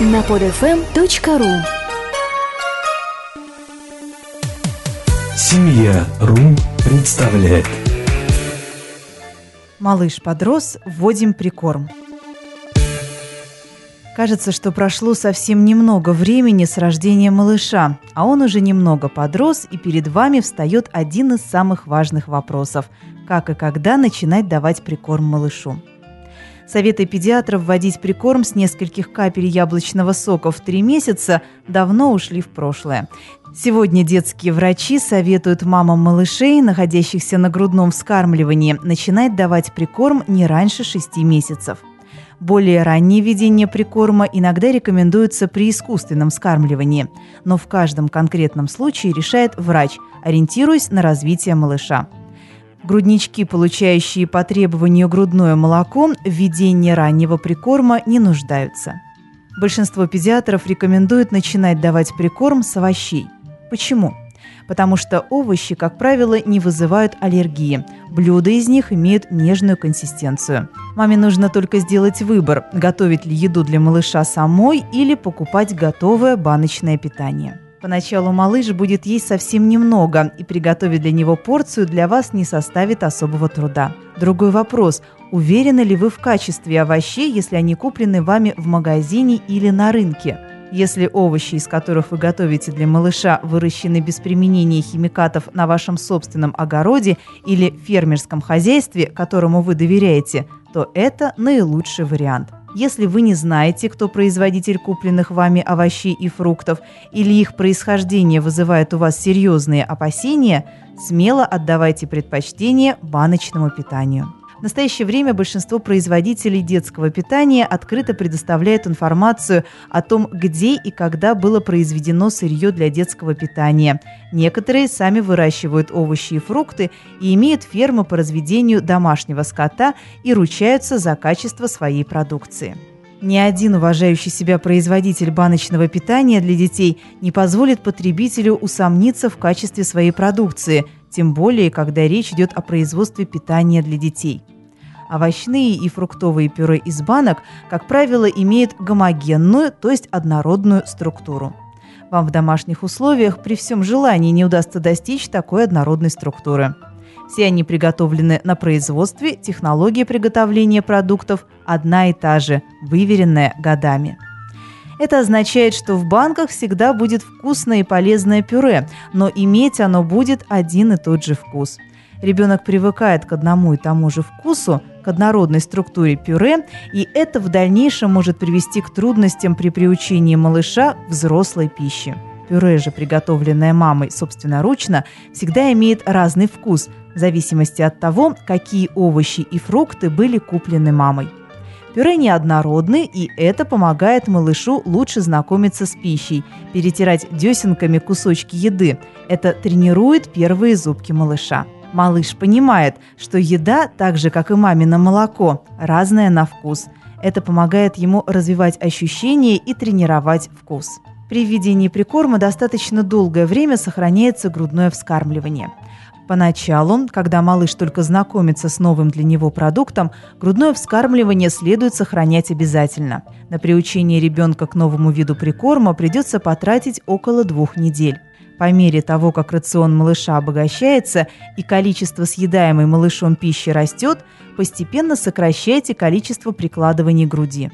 на podfm.ru Семья.ру представляет Малыш подрос, вводим прикорм. Кажется, что прошло совсем немного времени с рождения малыша, а он уже немного подрос, и перед вами встает один из самых важных вопросов – как и когда начинать давать прикорм малышу. Советы педиатров вводить прикорм с нескольких капель яблочного сока в три месяца давно ушли в прошлое. Сегодня детские врачи советуют мамам малышей, находящихся на грудном вскармливании, начинать давать прикорм не раньше 6 месяцев. Более раннее введение прикорма иногда рекомендуется при искусственном вскармливании, но в каждом конкретном случае решает врач, ориентируясь на развитие малыша. Груднички, получающие по требованию грудное молоко, в введении раннего прикорма не нуждаются. Большинство педиатров рекомендуют начинать давать прикорм с овощей. Почему? Потому что овощи, как правило, не вызывают аллергии. Блюда из них имеют нежную консистенцию. Маме нужно только сделать выбор, готовить ли еду для малыша самой или покупать готовое баночное питание. Поначалу малыш будет есть совсем немного, и приготовить для него порцию для вас не составит особого труда. Другой вопрос – уверены ли вы в качестве овощей, если они куплены вами в магазине или на рынке? Если овощи, из которых вы готовите для малыша, выращены без применения химикатов на вашем собственном огороде или фермерском хозяйстве, которому вы доверяете, то это наилучший вариант – если вы не знаете, кто производитель купленных вами овощей и фруктов, или их происхождение вызывает у вас серьезные опасения, смело отдавайте предпочтение баночному питанию. В настоящее время большинство производителей детского питания открыто предоставляют информацию о том, где и когда было произведено сырье для детского питания. Некоторые сами выращивают овощи и фрукты и имеют фермы по разведению домашнего скота и ручаются за качество своей продукции. Ни один уважающий себя производитель баночного питания для детей не позволит потребителю усомниться в качестве своей продукции, тем более, когда речь идет о производстве питания для детей. Овощные и фруктовые пюре из банок, как правило, имеют гомогенную, то есть однородную структуру. Вам в домашних условиях при всем желании не удастся достичь такой однородной структуры. Все они приготовлены на производстве, технология приготовления продуктов одна и та же, выверенная годами. Это означает, что в банках всегда будет вкусное и полезное пюре, но иметь оно будет один и тот же вкус. Ребенок привыкает к одному и тому же вкусу, к однородной структуре пюре, и это в дальнейшем может привести к трудностям при приучении малыша взрослой пище. Пюре же, приготовленное мамой собственноручно, всегда имеет разный вкус, в зависимости от того, какие овощи и фрукты были куплены мамой. Пюре неоднородны, и это помогает малышу лучше знакомиться с пищей, перетирать десенками кусочки еды. Это тренирует первые зубки малыша. Малыш понимает, что еда, так же как и мамино молоко, разная на вкус. Это помогает ему развивать ощущения и тренировать вкус. При введении прикорма достаточно долгое время сохраняется грудное вскармливание. Поначалу, когда малыш только знакомится с новым для него продуктом, грудное вскармливание следует сохранять обязательно. На приучение ребенка к новому виду прикорма придется потратить около двух недель. По мере того, как рацион малыша обогащается и количество съедаемой малышом пищи растет, постепенно сокращайте количество прикладываний груди.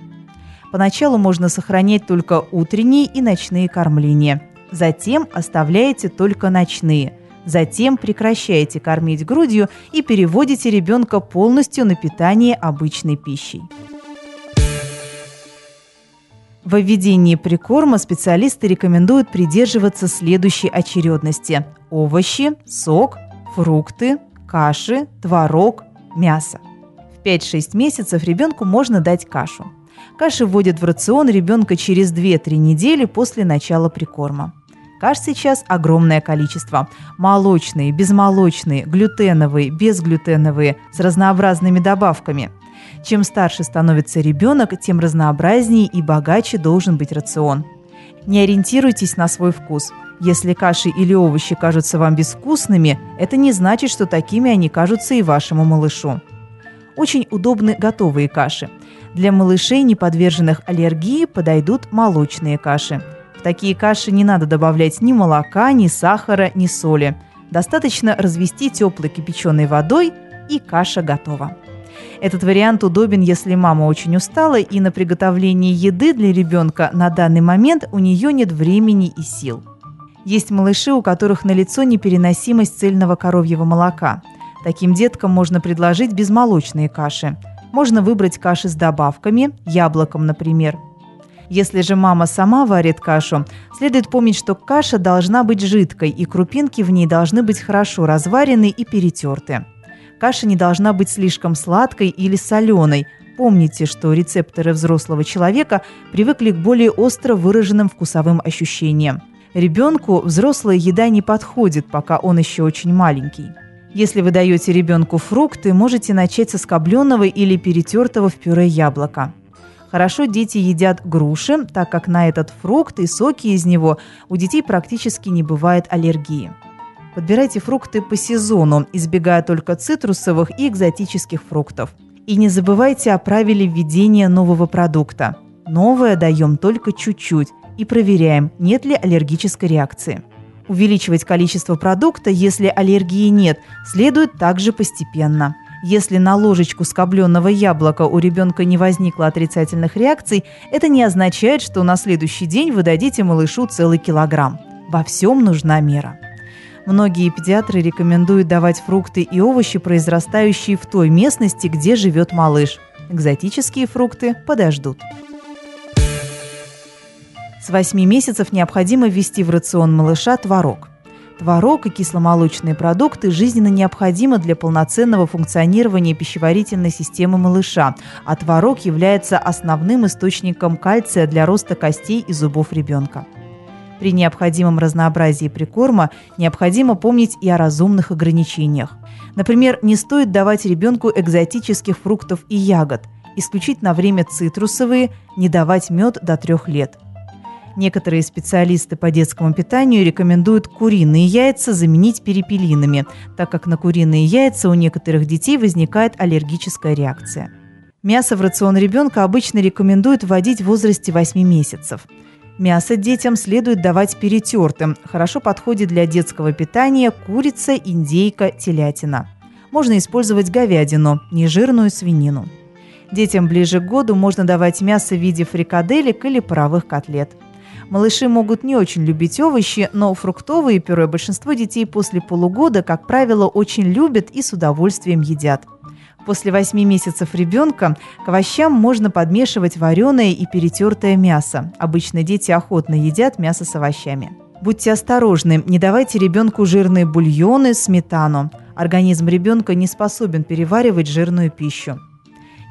Поначалу можно сохранять только утренние и ночные кормления. Затем оставляете только ночные. Затем прекращаете кормить грудью и переводите ребенка полностью на питание обычной пищей. В введении прикорма специалисты рекомендуют придерживаться следующей очередности. Овощи, сок, фрукты, каши, творог, мясо. В 5-6 месяцев ребенку можно дать кашу. Каши вводят в рацион ребенка через 2-3 недели после начала прикорма. Каш сейчас огромное количество. Молочные, безмолочные, глютеновые, безглютеновые, с разнообразными добавками – чем старше становится ребенок, тем разнообразнее и богаче должен быть рацион. Не ориентируйтесь на свой вкус. Если каши или овощи кажутся вам безвкусными, это не значит, что такими они кажутся и вашему малышу. Очень удобны готовые каши. Для малышей, не подверженных аллергии, подойдут молочные каши. В такие каши не надо добавлять ни молока, ни сахара, ни соли. Достаточно развести теплой кипяченой водой, и каша готова. Этот вариант удобен, если мама очень устала и на приготовление еды для ребенка на данный момент у нее нет времени и сил. Есть малыши, у которых налицо непереносимость цельного коровьего молока. Таким деткам можно предложить безмолочные каши. Можно выбрать каши с добавками, яблоком, например. Если же мама сама варит кашу, следует помнить, что каша должна быть жидкой, и крупинки в ней должны быть хорошо разварены и перетерты. Каша не должна быть слишком сладкой или соленой. Помните, что рецепторы взрослого человека привыкли к более остро выраженным вкусовым ощущениям. Ребенку взрослая еда не подходит, пока он еще очень маленький. Если вы даете ребенку фрукты, можете начать со скобленного или перетертого в пюре яблока. Хорошо дети едят груши, так как на этот фрукт и соки из него у детей практически не бывает аллергии. Подбирайте фрукты по сезону, избегая только цитрусовых и экзотических фруктов. И не забывайте о правиле введения нового продукта. Новое даем только чуть-чуть и проверяем, нет ли аллергической реакции. Увеличивать количество продукта, если аллергии нет, следует также постепенно. Если на ложечку скобленного яблока у ребенка не возникло отрицательных реакций, это не означает, что на следующий день вы дадите малышу целый килограмм. Во всем нужна мера. Многие педиатры рекомендуют давать фрукты и овощи, произрастающие в той местности, где живет малыш. Экзотические фрукты подождут. С 8 месяцев необходимо ввести в рацион малыша творог. Творог и кисломолочные продукты жизненно необходимы для полноценного функционирования пищеварительной системы малыша, а творог является основным источником кальция для роста костей и зубов ребенка. При необходимом разнообразии прикорма необходимо помнить и о разумных ограничениях. Например, не стоит давать ребенку экзотических фруктов и ягод, исключить на время цитрусовые, не давать мед до трех лет. Некоторые специалисты по детскому питанию рекомендуют куриные яйца заменить перепелиными, так как на куриные яйца у некоторых детей возникает аллергическая реакция. Мясо в рацион ребенка обычно рекомендуют вводить в возрасте 8 месяцев – Мясо детям следует давать перетертым. Хорошо подходит для детского питания курица, индейка, телятина. Можно использовать говядину, нежирную свинину. Детям ближе к году можно давать мясо в виде фрикаделек или паровых котлет. Малыши могут не очень любить овощи, но фруктовые пюре большинство детей после полугода, как правило, очень любят и с удовольствием едят – После 8 месяцев ребенка к овощам можно подмешивать вареное и перетертое мясо. Обычно дети охотно едят мясо с овощами. Будьте осторожны, не давайте ребенку жирные бульоны, сметану. Организм ребенка не способен переваривать жирную пищу.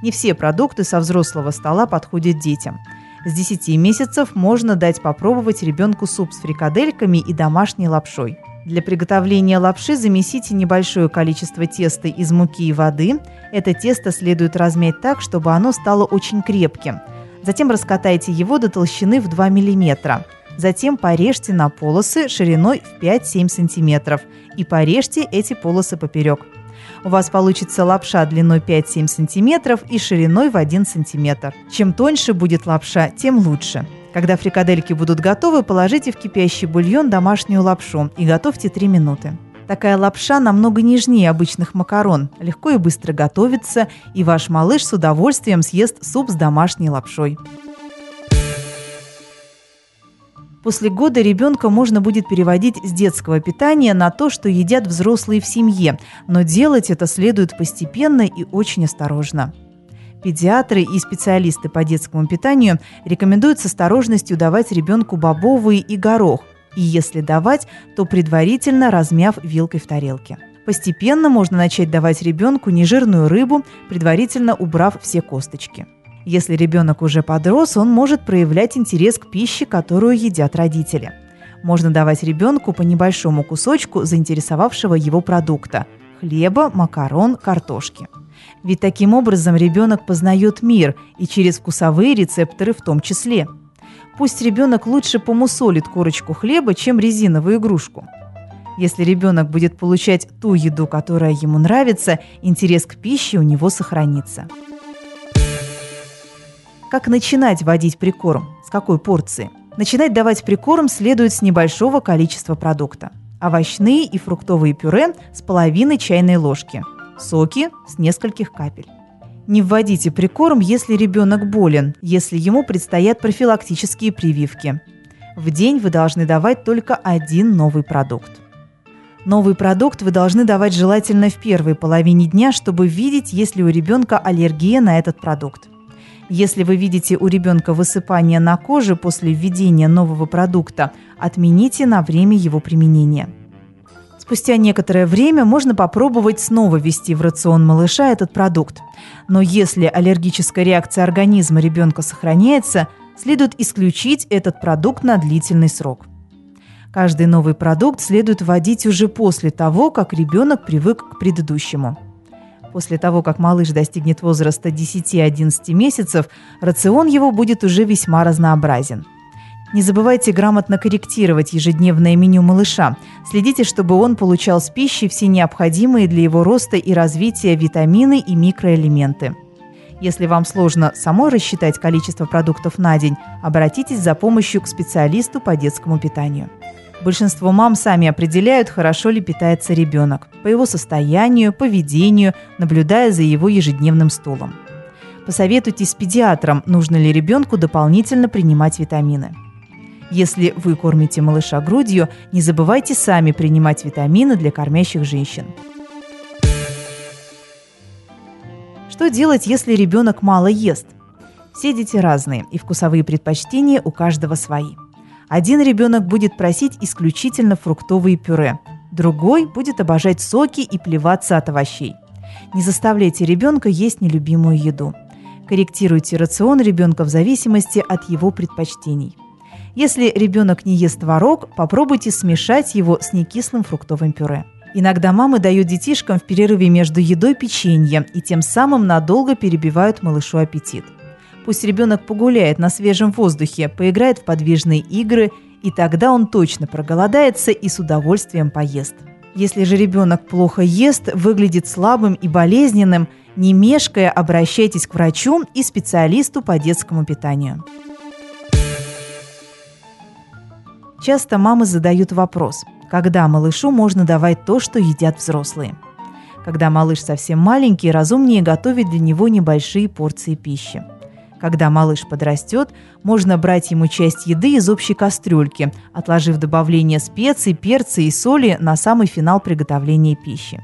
Не все продукты со взрослого стола подходят детям. С 10 месяцев можно дать попробовать ребенку суп с фрикадельками и домашней лапшой. Для приготовления лапши замесите небольшое количество теста из муки и воды. Это тесто следует размять так, чтобы оно стало очень крепким. Затем раскатайте его до толщины в 2 мм. Затем порежьте на полосы шириной в 5-7 см и порежьте эти полосы поперек. У вас получится лапша длиной 5-7 см и шириной в 1 см. Чем тоньше будет лапша, тем лучше. Когда фрикадельки будут готовы, положите в кипящий бульон домашнюю лапшу и готовьте 3 минуты. Такая лапша намного нежнее обычных макарон, легко и быстро готовится, и ваш малыш с удовольствием съест суп с домашней лапшой. После года ребенка можно будет переводить с детского питания на то, что едят взрослые в семье, но делать это следует постепенно и очень осторожно. Педиатры и специалисты по детскому питанию рекомендуют с осторожностью давать ребенку бобовые и горох, и если давать, то предварительно размяв вилкой в тарелке. Постепенно можно начать давать ребенку нежирную рыбу, предварительно убрав все косточки. Если ребенок уже подрос, он может проявлять интерес к пище, которую едят родители. Можно давать ребенку по небольшому кусочку заинтересовавшего его продукта – хлеба, макарон, картошки – ведь таким образом ребенок познает мир и через вкусовые рецепторы в том числе. Пусть ребенок лучше помусолит корочку хлеба, чем резиновую игрушку. Если ребенок будет получать ту еду, которая ему нравится, интерес к пище у него сохранится. Как начинать вводить прикорм? С какой порции? Начинать давать прикорм следует с небольшого количества продукта. Овощные и фруктовые пюре с половины чайной ложки. Соки с нескольких капель. Не вводите прикорм, если ребенок болен, если ему предстоят профилактические прививки. В день вы должны давать только один новый продукт. Новый продукт вы должны давать желательно в первой половине дня, чтобы видеть, есть ли у ребенка аллергия на этот продукт. Если вы видите у ребенка высыпание на коже после введения нового продукта, отмените на время его применения. Спустя некоторое время можно попробовать снова ввести в рацион малыша этот продукт. Но если аллергическая реакция организма ребенка сохраняется, следует исключить этот продукт на длительный срок. Каждый новый продукт следует вводить уже после того, как ребенок привык к предыдущему. После того, как малыш достигнет возраста 10-11 месяцев, рацион его будет уже весьма разнообразен. Не забывайте грамотно корректировать ежедневное меню малыша. Следите, чтобы он получал с пищей все необходимые для его роста и развития витамины и микроэлементы. Если вам сложно самой рассчитать количество продуктов на день, обратитесь за помощью к специалисту по детскому питанию. Большинство мам сами определяют, хорошо ли питается ребенок, по его состоянию, поведению, наблюдая за его ежедневным стулом. Посоветуйтесь с педиатром, нужно ли ребенку дополнительно принимать витамины. Если вы кормите малыша грудью, не забывайте сами принимать витамины для кормящих женщин. Что делать, если ребенок мало ест? Все дети разные, и вкусовые предпочтения у каждого свои – один ребенок будет просить исключительно фруктовые пюре, другой будет обожать соки и плеваться от овощей. Не заставляйте ребенка есть нелюбимую еду. Корректируйте рацион ребенка в зависимости от его предпочтений. Если ребенок не ест творог, попробуйте смешать его с некислым фруктовым пюре. Иногда мамы дают детишкам в перерыве между едой печенье и тем самым надолго перебивают малышу аппетит – Пусть ребенок погуляет на свежем воздухе, поиграет в подвижные игры, и тогда он точно проголодается и с удовольствием поест. Если же ребенок плохо ест, выглядит слабым и болезненным, не мешкая, обращайтесь к врачу и специалисту по детскому питанию. Часто мамы задают вопрос, когда малышу можно давать то, что едят взрослые. Когда малыш совсем маленький, разумнее готовить для него небольшие порции пищи. Когда малыш подрастет, можно брать ему часть еды из общей кастрюльки, отложив добавление специй, перца и соли на самый финал приготовления пищи.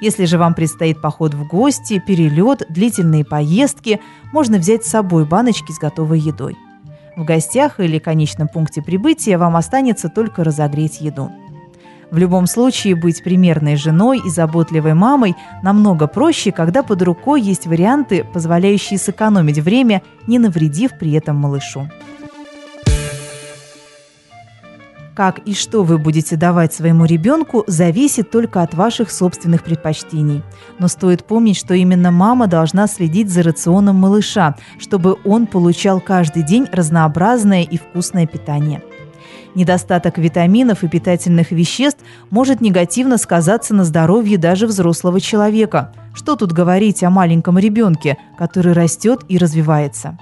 Если же вам предстоит поход в гости, перелет, длительные поездки, можно взять с собой баночки с готовой едой. В гостях или конечном пункте прибытия вам останется только разогреть еду – в любом случае, быть примерной женой и заботливой мамой намного проще, когда под рукой есть варианты, позволяющие сэкономить время, не навредив при этом малышу. Как и что вы будете давать своему ребенку, зависит только от ваших собственных предпочтений. Но стоит помнить, что именно мама должна следить за рационом малыша, чтобы он получал каждый день разнообразное и вкусное питание – Недостаток витаминов и питательных веществ может негативно сказаться на здоровье даже взрослого человека. Что тут говорить о маленьком ребенке, который растет и развивается?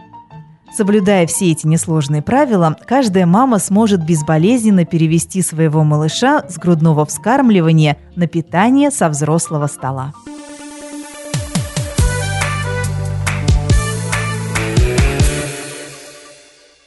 Соблюдая все эти несложные правила, каждая мама сможет безболезненно перевести своего малыша с грудного вскармливания на питание со взрослого стола.